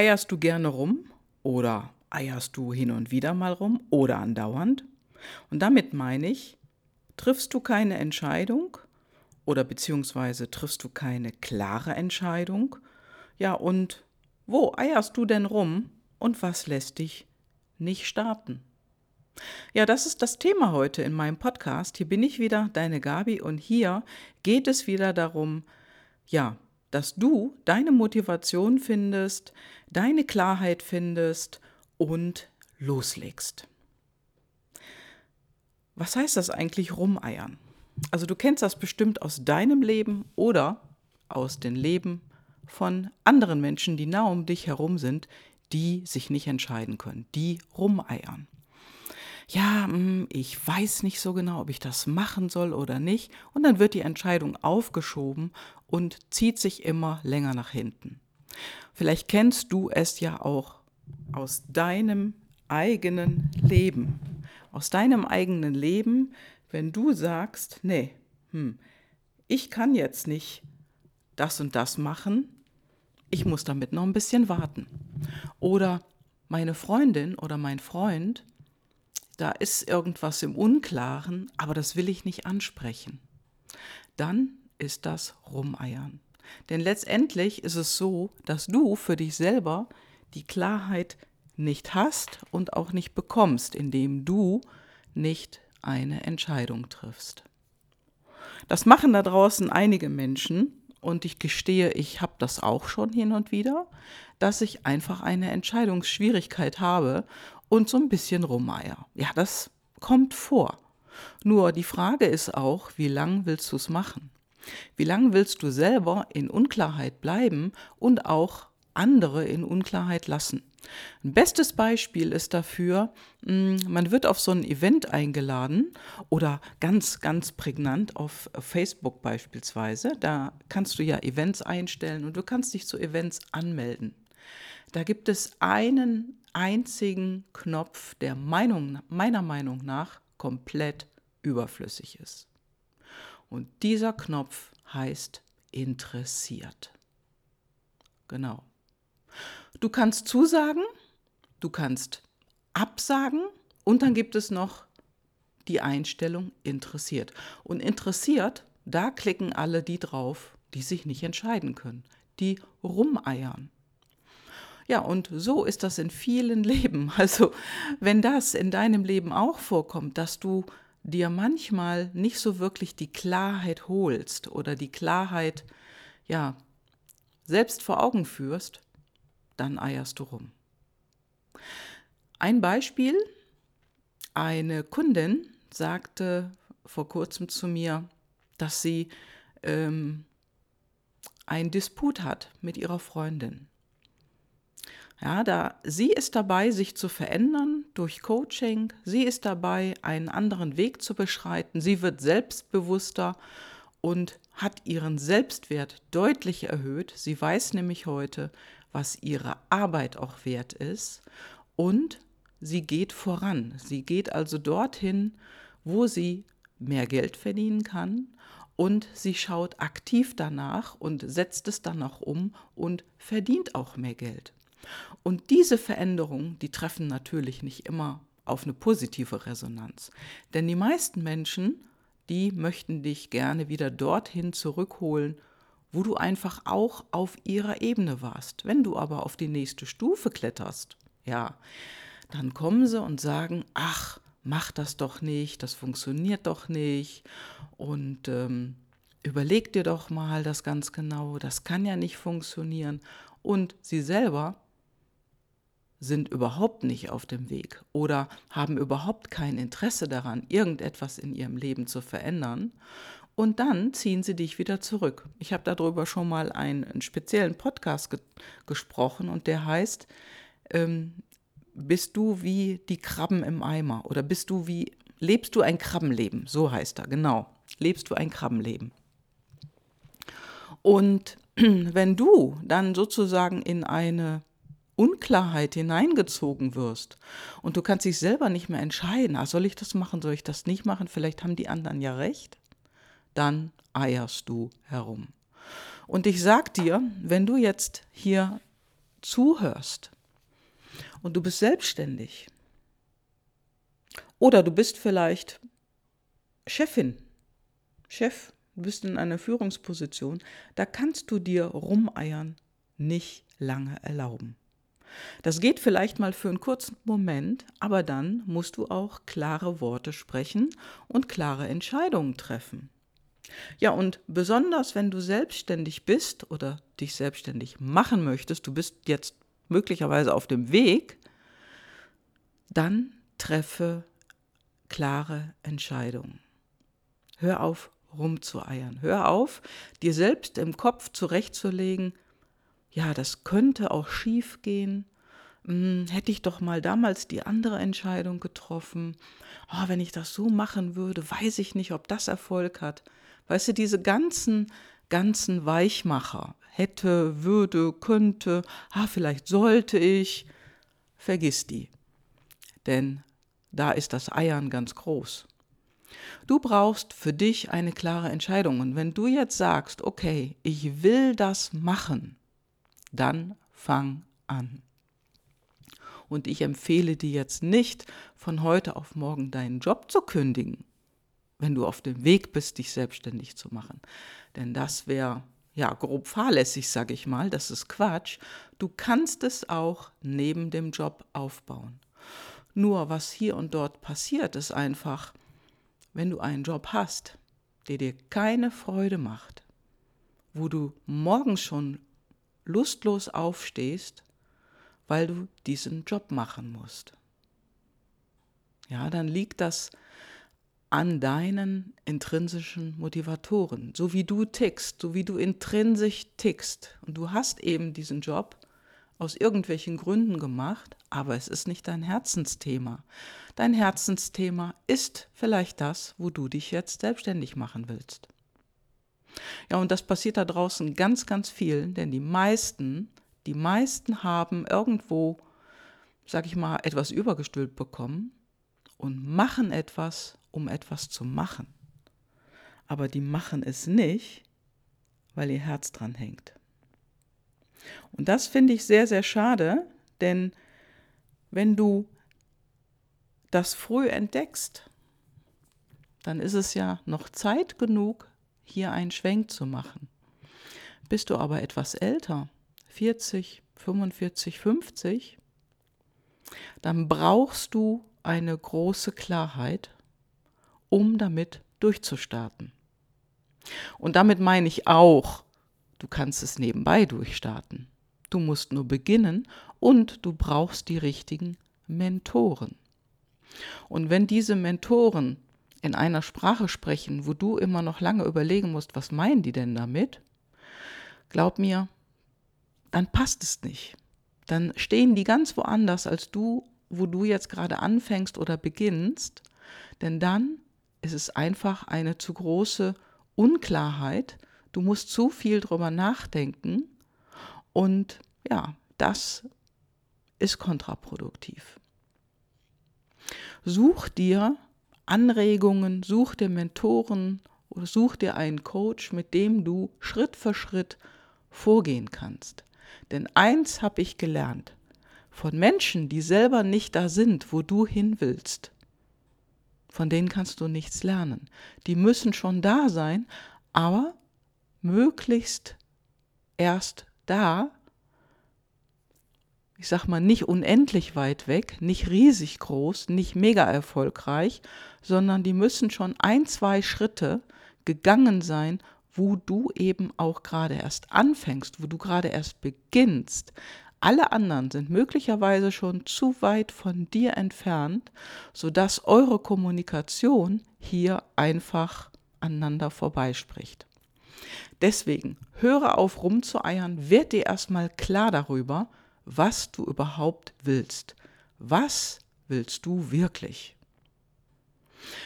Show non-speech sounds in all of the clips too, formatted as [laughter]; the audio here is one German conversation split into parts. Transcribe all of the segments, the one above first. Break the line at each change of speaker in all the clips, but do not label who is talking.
Eierst du gerne rum oder eierst du hin und wieder mal rum oder andauernd? Und damit meine ich, triffst du keine Entscheidung oder beziehungsweise triffst du keine klare Entscheidung? Ja, und wo eierst du denn rum und was lässt dich nicht starten? Ja, das ist das Thema heute in meinem Podcast. Hier bin ich wieder, deine Gabi, und hier geht es wieder darum, ja, dass du deine Motivation findest, deine Klarheit findest und loslegst. Was heißt das eigentlich rumeiern? Also du kennst das bestimmt aus deinem Leben oder aus den Leben von anderen Menschen, die nah um dich herum sind, die sich nicht entscheiden können, die rumeiern. Ja, hm, ich weiß nicht so genau, ob ich das machen soll oder nicht. Und dann wird die Entscheidung aufgeschoben und zieht sich immer länger nach hinten. Vielleicht kennst du es ja auch aus deinem eigenen Leben. Aus deinem eigenen Leben, wenn du sagst, nee, hm, ich kann jetzt nicht das und das machen, ich muss damit noch ein bisschen warten. Oder meine Freundin oder mein Freund, da ist irgendwas im Unklaren, aber das will ich nicht ansprechen. Dann ist das Rumeiern. Denn letztendlich ist es so, dass du für dich selber die Klarheit nicht hast und auch nicht bekommst, indem du nicht eine Entscheidung triffst. Das machen da draußen einige Menschen und ich gestehe, ich habe das auch schon hin und wieder, dass ich einfach eine Entscheidungsschwierigkeit habe und so ein bisschen rumeier. Ja, das kommt vor. Nur die Frage ist auch, wie lang willst du es machen? Wie lange willst du selber in Unklarheit bleiben und auch andere in Unklarheit lassen? Ein bestes Beispiel ist dafür, hm, man wird auf so ein Event eingeladen oder ganz, ganz prägnant auf Facebook beispielsweise. Da kannst du ja Events einstellen und du kannst dich zu Events anmelden. Da gibt es einen einzigen Knopf, der Meinung, meiner Meinung nach komplett überflüssig ist. Und dieser Knopf heißt interessiert. Genau. Du kannst zusagen, du kannst absagen und dann gibt es noch die Einstellung interessiert. Und interessiert, da klicken alle die drauf, die sich nicht entscheiden können, die rumeiern. Ja, und so ist das in vielen [laughs] Leben. Also, wenn das in deinem Leben auch vorkommt, dass du dir manchmal nicht so wirklich die Klarheit holst oder die Klarheit, ja, selbst vor Augen führst, dann eierst du rum. Ein Beispiel, eine Kundin sagte vor kurzem zu mir, dass sie ähm, einen Disput hat mit ihrer Freundin. Ja, da sie ist dabei, sich zu verändern durch Coaching. Sie ist dabei, einen anderen Weg zu beschreiten. Sie wird selbstbewusster und hat ihren Selbstwert deutlich erhöht. Sie weiß nämlich heute, was ihre Arbeit auch wert ist. Und sie geht voran. Sie geht also dorthin, wo sie mehr Geld verdienen kann. Und sie schaut aktiv danach und setzt es dann auch um und verdient auch mehr Geld. Und diese Veränderungen, die treffen natürlich nicht immer auf eine positive Resonanz. Denn die meisten Menschen, die möchten dich gerne wieder dorthin zurückholen, wo du einfach auch auf ihrer Ebene warst. Wenn du aber auf die nächste Stufe kletterst, ja, dann kommen sie und sagen, ach, mach das doch nicht, das funktioniert doch nicht und ähm, überleg dir doch mal das ganz genau, das kann ja nicht funktionieren. Und sie selber sind überhaupt nicht auf dem Weg oder haben überhaupt kein Interesse daran, irgendetwas in ihrem Leben zu verändern. Und dann ziehen sie dich wieder zurück. Ich habe darüber schon mal einen, speziellen Podcast ge gesprochen und der heißt, ähm, bist du wie die Krabben im Eimer oder bist du wie, lebst du ein Krabbenleben? So heißt er, genau. Lebst du ein Krabbenleben? Und [clears throat] wenn du dann sozusagen in eine Unklarheit hineingezogen wirst und du kannst dich selber nicht mehr entscheiden, ah, soll ich das machen, soll ich das nicht machen, vielleicht haben die anderen ja recht, dann eierst du herum. Und ich sag dir, wenn du jetzt hier zuhörst und du bist selbstständig oder du bist vielleicht Chefin, Chef, du bist in einer Führungsposition, da kannst du dir rumeiern nicht lange erlauben. Das geht vielleicht mal für einen kurzen Moment, aber dann musst du auch klare Worte sprechen und klare Entscheidungen treffen. Ja, und besonders wenn du selbstständig bist oder dich selbstständig machen möchtest, du bist jetzt möglicherweise auf dem Weg, dann treffe klare Entscheidungen. Hör auf, rumzueiern. Hör auf, dir selbst im Kopf zurechtzulegen, ja, das könnte auch schief gehen. Hm, hätte ich doch mal damals die andere Entscheidung getroffen. Oh, wenn ich das so machen würde, weiß ich nicht, ob das Erfolg hat. Weißt du, diese ganzen, ganzen Weichmacher, hätte, würde, könnte, ah, vielleicht sollte ich, vergiss die. Denn da ist das Eiern ganz groß. Du brauchst für dich eine klare Entscheidung. Und wenn du jetzt sagst, okay, ich will das machen, dann fang an. Und ich empfehle dir jetzt nicht, von heute auf morgen deinen Job zu kündigen, wenn du auf dem Weg bist, dich selbstständig zu machen. Denn das wäre ja grob fahrlässig, sage ich mal. Das ist Quatsch. Du kannst es auch neben dem Job aufbauen. Nur was hier und dort passiert, ist einfach, wenn du einen Job hast, der dir keine Freude macht, wo du morgens schon lustlos aufstehst, weil du diesen Job machen musst. Ja, dann liegt das an deinen intrinsischen Motivatoren, so wie du tickst, so wie du intrinsisch tickst. Und du hast eben diesen Job aus irgendwelchen Gründen gemacht, aber es ist nicht dein Herzensthema. Dein Herzensthema ist vielleicht das, wo du dich jetzt selbstständig machen willst. Ja, und das passiert da draußen ganz, ganz viel, denn die meisten, die meisten haben irgendwo, sag ich mal, etwas übergestülpt bekommen und machen etwas, um etwas zu machen. Aber die machen es nicht, weil ihr Herz dran hängt. Und das finde ich sehr, sehr schade, denn wenn du das früh entdeckst, dann ist es ja noch Zeit genug, hier einen Schwenk zu machen. Bist du aber etwas älter, 40, 45, 50, dann brauchst du eine große Klarheit, um damit durchzustarten. Und damit meine ich auch, du kannst es nebenbei durchstarten. Du musst nur beginnen und du brauchst die richtigen Mentoren. Und wenn diese Mentoren in einer Sprache sprechen, wo du immer noch lange überlegen musst, was meinen die denn damit, glaub mir, dann passt es nicht. Dann stehen die ganz woanders als du, wo du jetzt gerade anfängst oder beginnst, denn dann ist es einfach eine zu große Unklarheit. Du musst zu viel drüber nachdenken und ja, das ist kontraproduktiv. Such dir Anregungen, such dir Mentoren oder such dir einen Coach, mit dem du Schritt für Schritt vorgehen kannst. Denn eins habe ich gelernt, von Menschen, die selber nicht da sind, wo du hin willst, von denen kannst du nichts lernen. Die müssen schon da sein, aber möglichst erst da, ich sag mal, nicht unendlich weit weg, nicht riesig groß, nicht mega erfolgreich, sondern die müssen schon ein, zwei Schritte gegangen sein, wo du eben auch gerade erst anfängst, wo du gerade erst beginnst. Alle anderen sind möglicherweise schon zu weit von dir entfernt, sodass eure Kommunikation hier einfach aneinander vorbeispricht. Deswegen höre auf rumzueiern, werd dir erstmal klar darüber, was du überhaupt willst. Was willst du wirklich?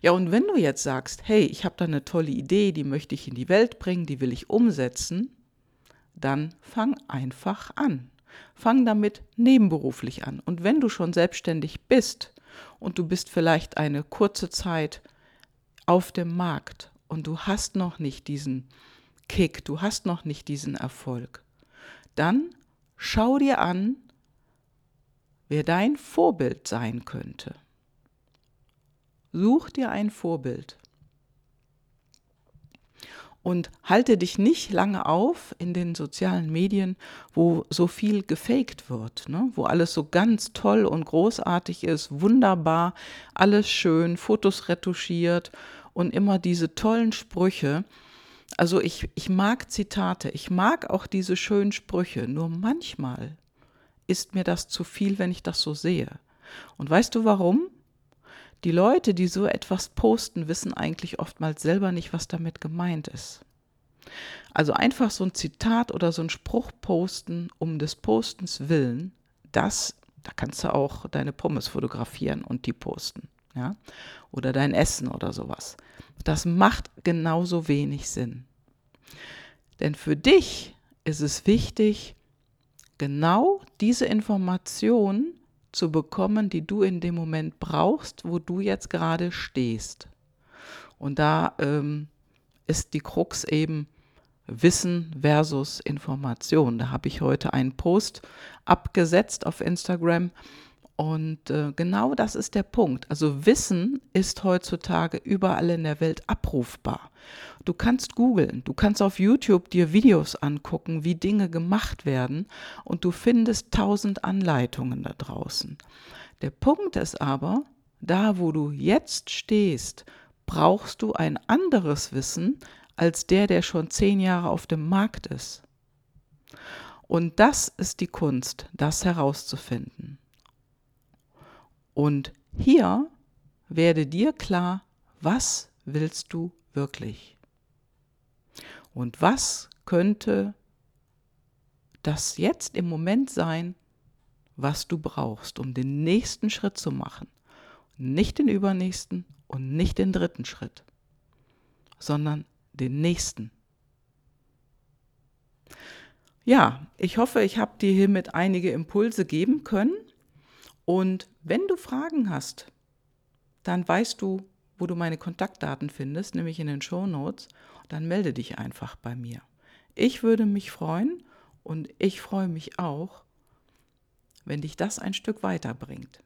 Ja, und wenn du jetzt sagst, hey, ich habe da eine tolle Idee, die möchte ich in die Welt bringen, die will ich umsetzen, dann fang einfach an. Fang damit nebenberuflich an. Und wenn du schon selbstständig bist und du bist vielleicht eine kurze Zeit auf dem Markt und du hast noch nicht diesen Kick, du hast noch nicht diesen Erfolg, dann schau dir an, wer dein Vorbild sein könnte. Such dir ein Vorbild. Und halte dich nicht lange auf in den sozialen Medien, wo so viel gefaked wird, ne? wo alles so ganz toll und großartig ist, wunderbar, alles schön, Fotos retuschiert und immer diese tollen Sprüche. Also ich, ich mag Zitate, ich mag auch diese schönen Sprüche, nur manchmal ist mir das zu viel, wenn ich das so sehe. Und weißt du warum? Die Leute, die so etwas posten, wissen eigentlich oftmals selber nicht, was damit gemeint ist. Also einfach so ein Zitat oder so ein Spruch posten um des Postens willen, das, da kannst du auch deine Pommes fotografieren und die posten, ja, oder dein Essen oder sowas. Das macht genauso wenig Sinn. Denn für dich ist es wichtig, genau diese Information zu bekommen, die du in dem Moment brauchst, wo du jetzt gerade stehst. Und da ähm, ist die Krux eben Wissen versus Information. Da habe ich heute einen Post abgesetzt auf Instagram und äh, genau das ist der Punkt. Also Wissen ist heutzutage überall in der Welt abrufbar. Du kannst googeln, du kannst auf YouTube dir Videos angucken, wie Dinge gemacht werden und du findest tausend Anleitungen da draußen. Der Punkt ist aber, da wo du jetzt stehst, brauchst du ein anderes Wissen als der, der schon zehn Jahre auf dem Markt ist. Und das ist die Kunst, das herauszufinden. Und hier werde dir klar, was willst du wirklich? Und was könnte das jetzt im Moment sein, was du brauchst, um den nächsten Schritt zu machen? Nicht den übernächsten und nicht den dritten Schritt, sondern den nächsten. Ja, ich hoffe, ich habe dir hiermit einige Impulse geben können. Und wenn du Fragen hast, dann weißt du, wo du meine Kontaktdaten findest, nämlich in den Show Notes. Dann melde dich einfach bei mir. Ich würde mich freuen und ich freue mich auch, wenn dich das ein Stück weiterbringt.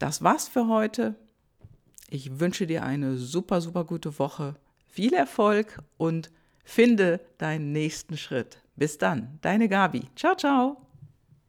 Das war's für heute. Ich wünsche dir eine super, super gute Woche. Viel Erfolg und finde deinen nächsten Schritt. Bis dann, deine Gabi. Ciao, ciao.